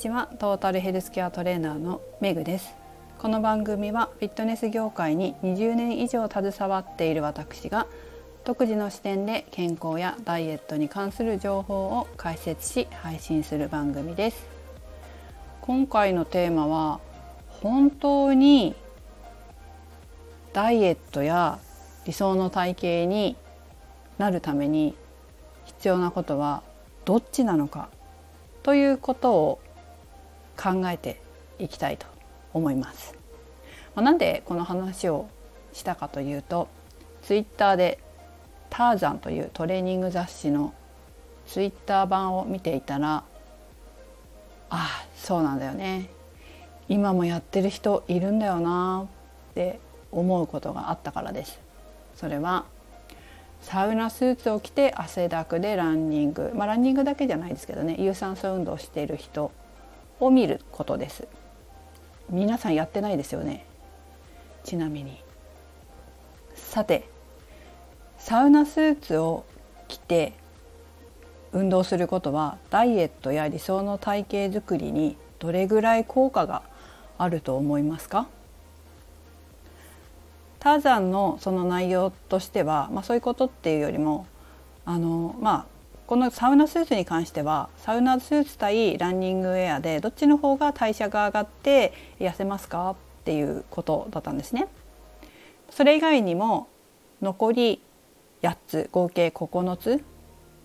ちはトータルヘルスケアトレーナーのメグです。この番組はフィットネス業界に20年以上携わっている私が独自の視点で健康やダイエットに関する情報を解説し配信する番組です。今回のテーマは本当にダイエットや理想の体型になるために必要なことはどっちなのかということを考えていきたいと思います。まあ、なんでこの話をしたかというとツイッターで「ターザン」というトレーニング雑誌のツイッター版を見ていたらああそうなんだよね今もやってる人いるんだよなって思うことがあったからです。それはサウナスーツを着て汗だくでランニングまあランニングだけじゃないですけどね有酸素運動をしている人を見ることです。皆さんやってないですよね。ちなみに。さてサウナスーツを着て運動することはダイエットや理想の体型づくりにどれぐらい効果があると思いますか？ターザンのその内容としては、まあ、そういうことっていうよりもあのまあこのサウナスーツに関してはサウナスーツ対ランニングウェアでどっちの方が代謝が上がって痩せますかっていうことだったんですね。それ以外にも残り8つ合計9つ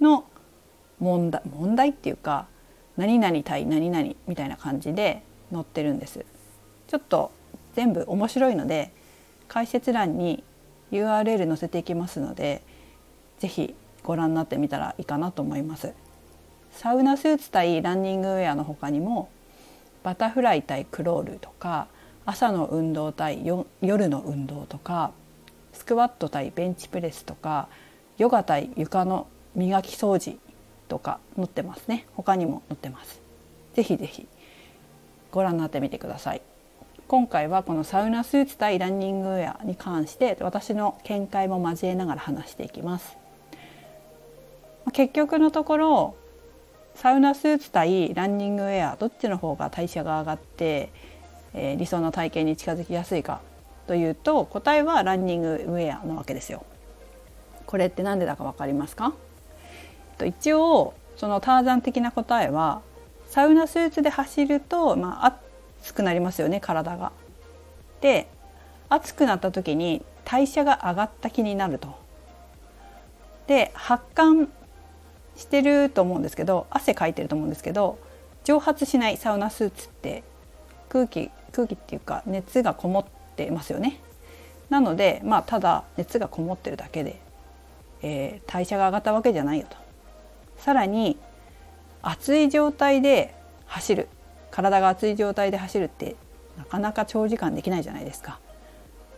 の問題問題っていうか何々対何々みたいな感じで載ってるんです。ちょっと全部面白いので解説欄に URL 載せていきますので是非ご覧になってみたらいいかなと思います。サウナスーツ対ランニングウェアの他にもバタフライ対クロールとか朝の運動対夜の運動とかスクワット対ベンチプレスとかヨガ対床の磨き掃除とか載ってますね。他にも載ってます。ぜひぜひご覧になってみてください。今回はこのサウナスーツ対ランニングウェアに関して私の見解も交えながら話していきます。結局のところサウナスーツ対ランニングウェアどっちの方が代謝が上がって、えー、理想の体型に近づきやすいかというと答えはランニングウェアなわけですよ。これって何でだか分かりますか？一応そのターザン的な答えはサウナスーツで走ると、まあ、熱くなりますよね体が。で熱くなった時に代謝が上がった気になると。で発汗してると思うんですけど汗かいてると思うんですけど蒸発しないサウナスーツって空気空気っていうか熱がこもってますよね。なのでまあただ熱がこもってるだけで、えー、代謝が上がったわけじゃないよと。さらに熱い状態で走る体が熱い状態で走るってなかなか長時間できないじゃないですか。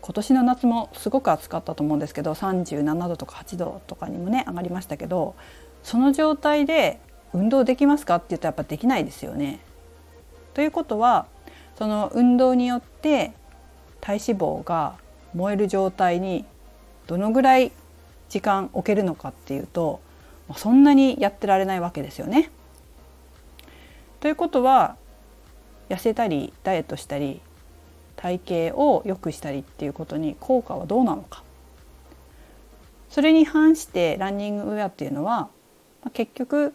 今年の夏もすごく暑かったと思うんですけど37度とか8度とかにもね上がりましたけどその状態で運動できますかって言ったらやっぱできないですよね。ということはその運動によって体脂肪が燃える状態にどのぐらい時間置けるのかっていうとそんなにやってられないわけですよね。ということは痩せたりダイエットしたり体型を良くしたりっていうことに効果はどうなのかそれに反してランニングウェアっていうのは結局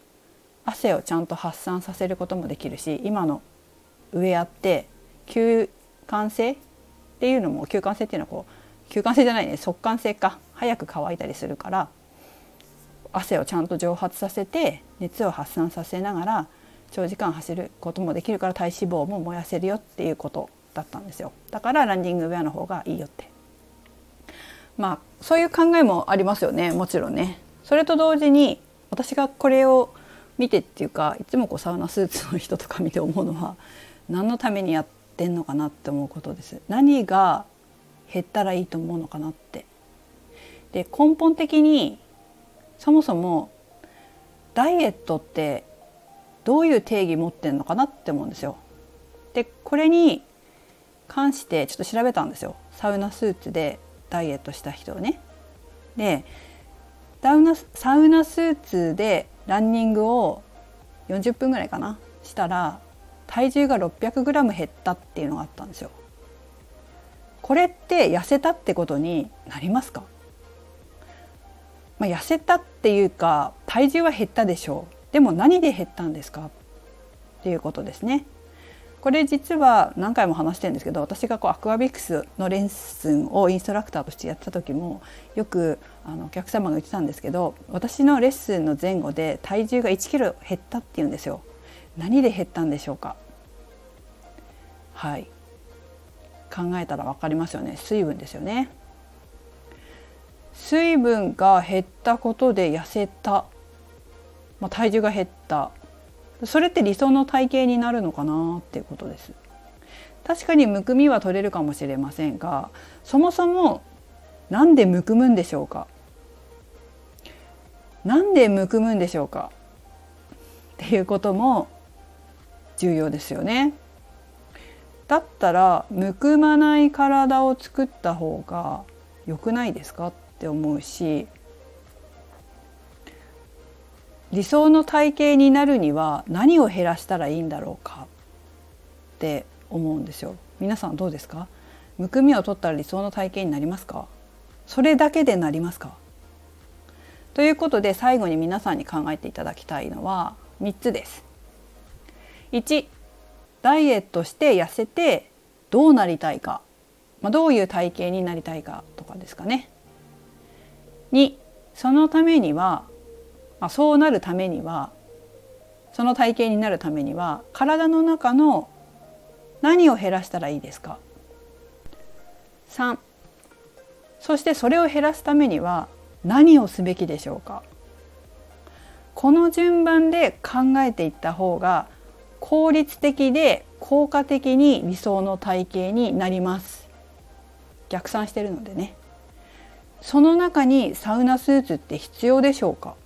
汗をちゃんと発散させることもできるし今のウェアって吸汗性っていうのも吸汗性っていうのはこう吸汗性じゃないね速乾性か早く乾いたりするから汗をちゃんと蒸発させて熱を発散させながら長時間走ることもできるから体脂肪も燃やせるよっていうことだったんですよ。だからランニングウェアの方がいいよって。まあそういう考えもありますよねもちろんね。それと同時に私がこれを見てっていうかいつもこうサウナスーツの人とか見て思うのは何のためにやってんのかなって思うことです何が減ったらいいと思うのかなってで根本的にそもそもダイエットってどういう定義持ってんのかなって思うんですよ。でこれに関してちょっと調べたんですよサウナスーツでダイエットした人をね。でダウナサウナスーツでランニングを40分ぐらいかなしたら体重が 600g 減ったっていうのがあったんですよ。これって痩せたってことになりますか、まあ、痩せたっていうか体重は減ったでしょうでも何で減ったんですか？っていうことですね。これ実は何回も話してるんですけど私がこうアクアビクスのレッスンをインストラクターとしてやった時もよくあのお客様が言ってたんですけど私のレッスンの前後で体重が1キロ減ったって言うんですよ。何で減ったんでしょうか？はい。考えたら分かりますよね。水分ですよね。水分が減ったことで痩せた、まあ、体重が減った。それって理想の体型になるのかなっていうことです。確かにむくみは取れるかもしれませんがそもそもなんでむくむんでしょうか？なんでむくむんでしょうか？っていうことも重要ですよね。だったらむくまない体を作った方が良くないですか？って思うし理想の体型になるには何を減らしたらいいんだろうかって思うんですよ。皆さんどうですか？むくみを取ったら理想の体型になりますか？それだけでなりますか？ということで最後に皆さんに考えていただきたいのは3つです。1ダイエットして痩せてどうなりたいか、まあ、どういう体型になりたいかとかですかね。2そのためにはまあ、そうなるためにはその体型になるためには体の中の何を減らしたらいいですか？3そしてそれを減らすためには何をすべきでしょうか？この順番で考えていった方が効率的で効果的に理想の体型になります。逆算してるのでね。その中にサウナスーツって必要でしょうか？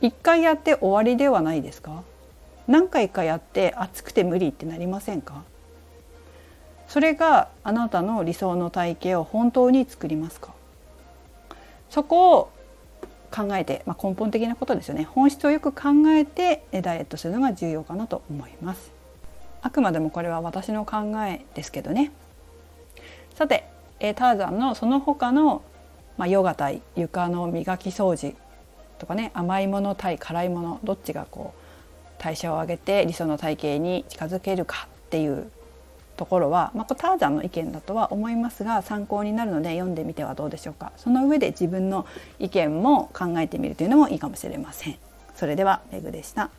一回やって終わりではないですか？何回かやって暑くて無理ってなりませんか？それがあなたの理想の体型を本当に作りますか？そこを考えて、まあ、根本的なことですよね。本質をよく考えてダイエットするのが重要かなと思います。あくまでもこれは私の考えですけどね。さてターザンのその他の、まあ、ヨガ対床の磨き掃除とかね甘いもの対辛いものどっちがこう代謝を上げて理想の体型に近づけるかっていうところは、まあ、ターザンの意見だとは思いますが参考になるので読んでみてはどうでしょうかその上で自分の意見も考えてみるというのもいいかもしれません。それではメグでした。